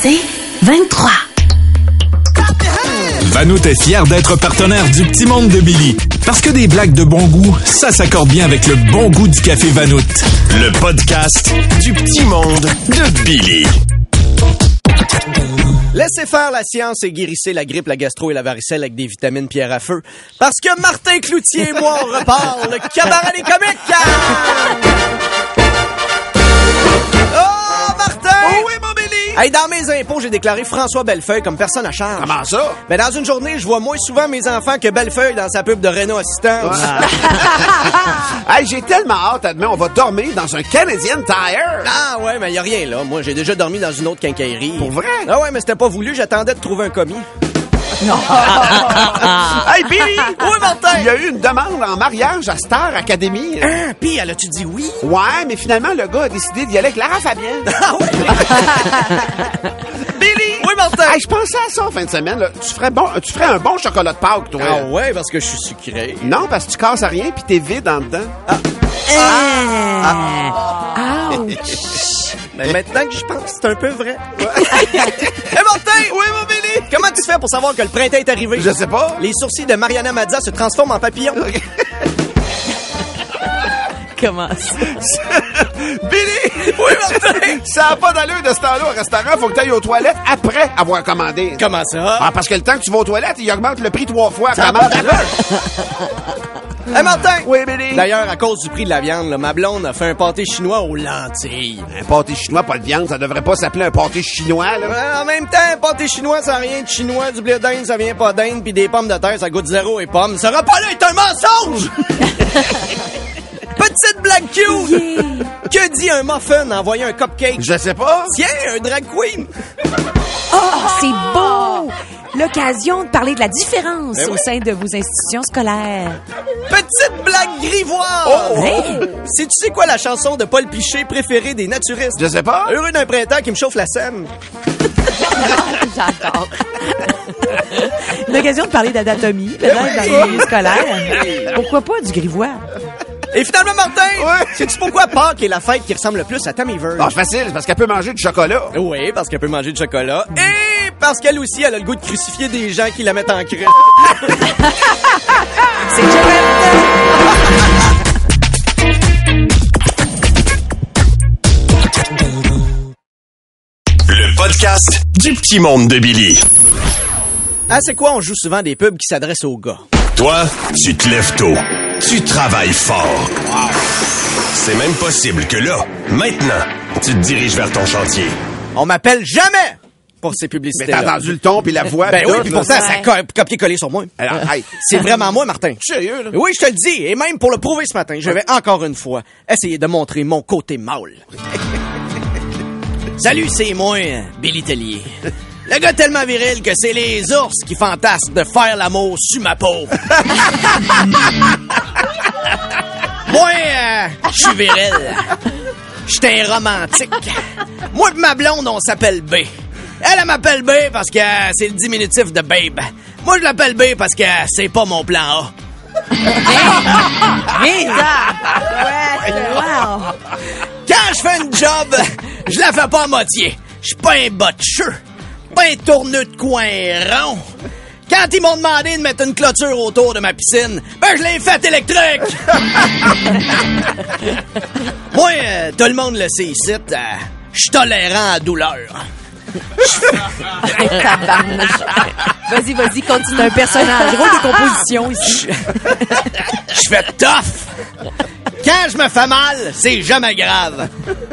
C'est 23. Vanout est fier d'être partenaire du Petit Monde de Billy. Parce que des blagues de bon goût, ça s'accorde bien avec le bon goût du café Vanout. Le podcast du petit monde de Billy. Laissez faire la science et guérissez la grippe, la gastro et la varicelle avec des vitamines pierre à feu. Parce que Martin Cloutier et moi, on repart le cabaret des comiques! Oh, Martin! oui, Billy! Hey, dans mes impôts, j'ai déclaré François Bellefeuille comme personne à charge. Comment ça? Mais dans une journée, je vois moins souvent mes enfants que Bellefeuille dans sa pub de Renault Assistance. Hey, j'ai tellement hâte, admets, on va dormir dans un Canadian Tire. Ah ouais, mais y a rien là. Moi, j'ai déjà dormi dans une autre quincaillerie. Pour vrai? Ah ouais, mais c'était pas voulu. J'attendais de trouver un commis. Hey, Billy! Oui, Martin! Il y a eu une demande en mariage à Star Academy. Ah, pis elle a-tu dit oui? Ouais, mais finalement, le gars a décidé d'y aller avec Lara Fabienne. Ah ouais? Billy! Oui, Martin! Hey, je pensais à ça en fin de semaine. là. Tu, ferais bon, tu ferais un bon chocolat de Pâques, toi. Ah ouais, parce que je suis sucré. Non, parce que tu casses à rien puis t'es vide en dedans. Mais maintenant que je pense, c'est un peu vrai. Hé, Martin! Oui, mon Billy! Comment tu fais pour savoir que le printemps est arrivé? Je sais pas. Les sourcils de Mariana Mazza se transforment en papillons. Comment ça? Billy! Oui, Martin! Ça n'a pas d'allure de ce temps-là au restaurant. Faut que tu ailles aux toilettes après avoir commandé. Comment ça? Ah, parce que le temps que tu vas aux toilettes, il augmente le prix trois fois. À l'heure. Hé, Martin! Oui, Billy. D'ailleurs, à cause du prix de la viande, là, ma blonde a fait un pâté chinois aux lentilles. Un pâté chinois, pas de viande, ça devrait pas s'appeler un pâté chinois, là. Ouais, en même temps, un pâté chinois, ça n'a rien de chinois. Du blé d'Inde, ça vient pas d'Inde. Puis des pommes de terre, ça goûte zéro et pommes. Ce repas-là est un mensonge! Petite blague cute! Que dit un muffin en voyant un cupcake? Je sais pas. Tiens, un drag queen! Oh, c'est beau! L'occasion de parler de la différence Ben au oui. sein de vos institutions scolaires. Petite blague grivoire! Oh! Hey! Sais-tu sais quoi la chanson de Paul Piché préférée des naturistes? Je sais pas. Heureux d'un printemps qui me chauffe la scène. J'adore. L'occasion de parler d'anatomie, peut-être, dans les milieux scolaires. Pourquoi pas du grivois? Et finalement, Martin! Ouais. Sais-tu pourquoi Pâques est la fête qui ressemble le plus à Tammyverse? Ah, c'est facile, c'est parce qu'elle peut manger du chocolat. Oui, parce qu'elle peut manger du chocolat. Et parce qu'elle aussi, elle a le goût de crucifier des gens qui la mettent en crise. C'est. Le podcast du petit monde de Billy. Ah, c'est quoi? On joue souvent des pubs qui s'adressent aux gars? Toi, tu te lèves tôt. Tu travailles fort. C'est même possible que là, maintenant, tu te diriges vers ton chantier. On m'appelle jamais pour ces Mais publicités. t'as entendu le ton puis la voix. Ben oui, puis pourtant, ça Ouais. co- copier-coller sur moi. Alors, hey, C'est vraiment moi, Martin. sérieux, là? Oui, je te le dis. Et même pour le prouver ce matin, je vais encore une fois essayer de montrer mon côté mâle. Salut, c'est moi, Billy Tellier. Le gars tellement viril que c'est les ours qui fantasment de faire l'amour sur ma peau. viril. J'étais un romantique. Moi et ma blonde, on s'appelle B. Elle, elle m'appelle B parce que c'est le diminutif de babe. Moi, je l'appelle B parce que c'est pas mon plan A. Wow! Quand je fais une job, je la fais pas à moitié. Je suis pas un botcheux, pas un tourneux de coin rond. Quand ils m'ont demandé de mettre une clôture autour de ma piscine, ben je l'ai faite électrique. Moi, euh, tout le monde le sait ici, euh, je suis tolérant à douleur. Vas-y, vas-y, continue. Un personnage. Rôle de composition ici. Je fais tough. Quand je me fais mal, c'est jamais grave.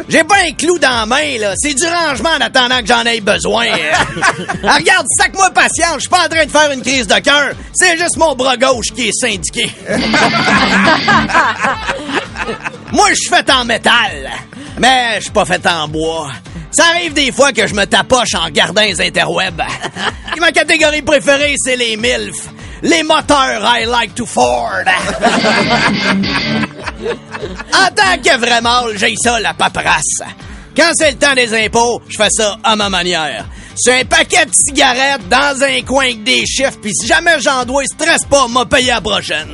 J'ai pas un clou dans la main, là. C'est du rangement en attendant que j'en aie besoin. Ah, regarde, sac-moi patience. Je suis pas en train de faire une crise de cœur. C'est juste mon bras gauche qui est syndiqué. Moi, je suis fait en métal. Mais je suis pas fait en bois. Ça arrive des fois que je me tapoche en regardant les interwebs. Et ma catégorie préférée, c'est les MILF. Les moteurs I like to Ford. en tant que vrai j'ai ça, la paperasse. Quand c'est le temps des impôts, je fais ça à ma manière. c'est un paquet de cigarettes dans un coin avec des chiffres, puis si jamais j'en dois, stresse pas, m'a payé la prochaine.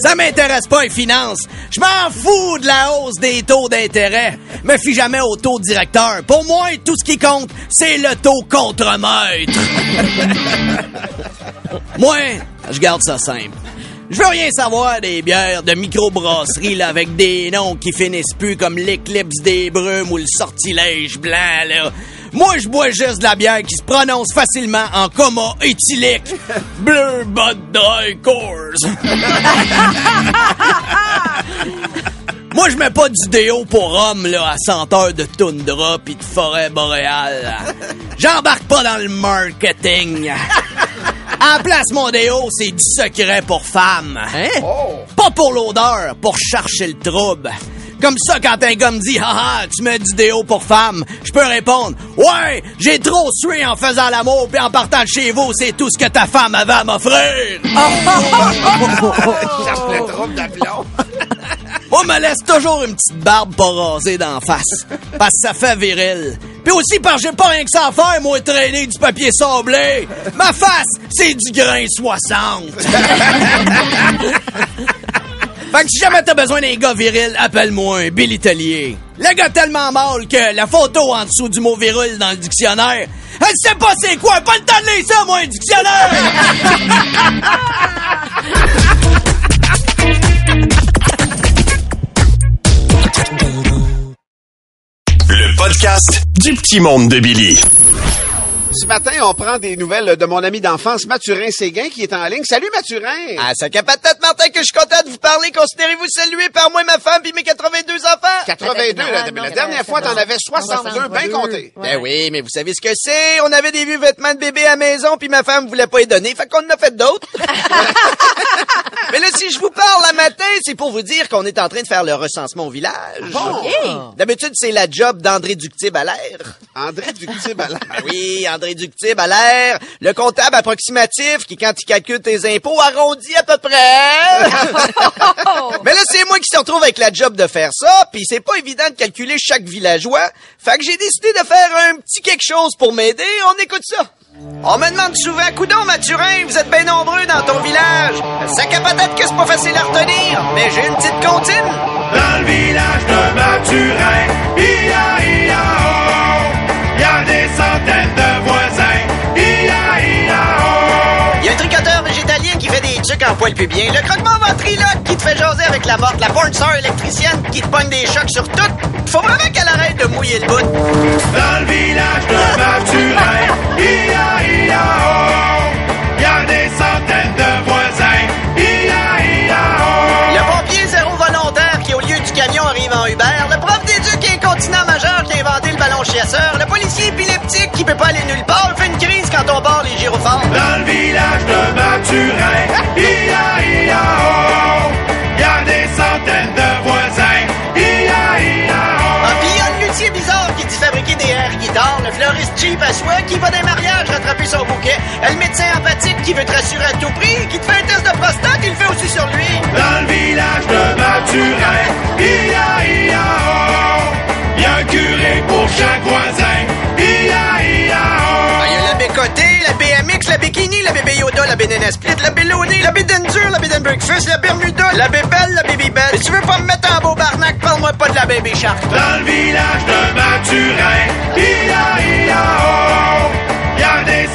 Ça m'intéresse pas les finances. Je m'en fous de la hausse des taux d'intérêt. Me fie jamais au taux directeur. Pour moi, tout ce qui compte, c'est le taux contre-maître. moi, je garde ça simple. Je veux rien savoir des bières de microbrasserie là, avec des noms qui finissent plus comme l'éclipse des brumes ou le sortilège blanc là. Moi, je bois juste de la bière qui se prononce facilement en coma éthylique. Bleu Bud Coors. Moi, je mets pas du déo pour homme, là, à senteur de toundra pis de forêt boréale. J'embarque pas dans le marketing. En place, mon déo, c'est du secret pour femmes. Hein? Pas pour l'odeur, pour chercher le trouble. Comme ça, quand un gars me dit, haha, tu mets du déo pour femme, je peux répondre, ouais, j'ai trop sué en faisant l'amour, puis en partant de chez vous, c'est tout ce que ta femme avait à m'offrir. Cherche le trouble d'aplomb. Moi, me laisse toujours une petite barbe pas rasée d'en face. Parce que ça fait viril. Puis aussi parce que j'ai pas rien que ça à faire, moi, traîner du papier sablé. Ma face, c'est du grain 60. fait que si jamais t'as besoin d'un gars viril, appelle-moi un Billy Tellier. Le gars tellement mâle que la photo en dessous du mot viril dans le dictionnaire, elle sait pas c'est quoi, pas le temps de lire ça, moi, un dictionnaire! podcast du petit monde de Billy. Ce matin, on prend des nouvelles de mon ami d'enfance, Mathurin Séguin, qui est en ligne. Salut, Mathurin! Ah, ça capatate, Martin, que je suis content de vous parler. Considérez-vous salué par moi, ma femme puis mes 82 enfants? 82, la, la dernière fois, t'en avais 62, bien compté. Ben oui, mais vous savez ce que c'est? On avait des vieux vêtements de bébé à la maison, puis ma femme voulait pas les donner, fait qu'on en a fait d'autres. mais là, si je vous parle la matin, c'est pour vous dire qu'on est en train de faire le recensement au village. D'habitude, c'est la job d'André Ductib à l'air. André Ductib à l'air. Ben oui, André Ductib à l'air, le comptable approximatif qui, quand il calcule tes impôts, arrondit à peu près. Mais là, c'est moi qui se retrouve avec la job de faire ça, puis c'est pas évident de calculer chaque villageois. Fait que j'ai décidé de faire un petit quelque chose pour m'aider. On écoute ça. On me demande souvent, coudon Mathurin, vous êtes bien nombreux dans ton village. Ça peut-être que c'est pas facile à retenir, mais j'ai une petite comptine. Dans le village de Mathurin, ia, ia, poil pubien. Le croquement ventriloque qui te fait jaser avec la morte. La porn star électricienne qui te pogne des chocs sur tout. Faut vraiment qu'elle arrête de mouiller le bout. Dans le village de Mathurin, ia, ia, oh, y a des centaines de voisins, ia, ia, oh. Le pompier zéro volontaire qui, au lieu du camion, arrive en Uber. Le prof d'éduc incontinent majeur qui a inventé le ballon chasseur. Le policier épileptique qui peut pas aller nulle part. fait une crise quand on barre les gyrophares. Dans le village de Mathurin, qui va des mariages rattraper son bouquet, le médecin empathique qui veut te rassurer à tout prix, qui te fait un test de prostate, il le fait aussi sur lui. Dans le village de Mathurin, ia, ia, oh, y a un curé pour chaque voisin, ia, ia, Ah, Il y a oh. la bécotée, la BMX, la bikini, la bébé Yoda, la banana split, la bélonée, la bédendure, la béden breakfast, la bermuda, la bébelle, la baby belle. Si tu veux pas me mettre en beau barnac, parle-moi pas de la baby shark. Dans le village de Mathurin, ia, ia, oh, y a des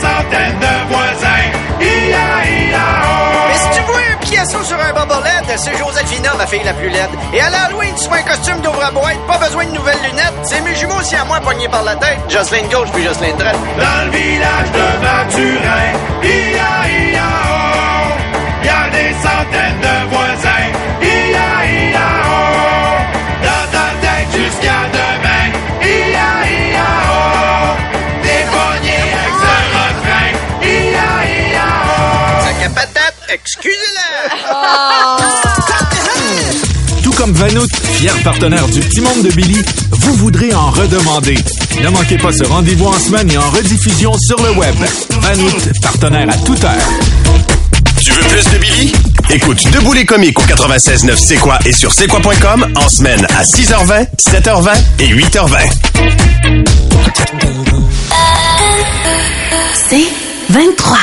centaines de voisins, ia, ia, oh. Mais si tu vois un piasson sur un bobolette, c'est Josephina, ma fille la plus laide. Et à l'Halloween, tu vois un costume d'ouvre-boîte, pas besoin de nouvelles lunettes. C'est mes jumeaux aussi à moi pognés par la tête. Jocelyne gauche puis Jocelyne droite. Dans le village de Mathurin, ia, ia, oh, y a des centaines de Tout comme Vanout, fier partenaire du Petit Monde de Billy, vous voudrez en redemander. Ne manquez pas ce rendez-vous en semaine et en rediffusion sur le web. Vanout, partenaire à toute heure. Tu veux plus de Billy? Écoute Debout les comiques au 96.9 C'est quoi et sur c'est quoi.com en semaine à 6h20, 7h20 et 8h20. C'est 23.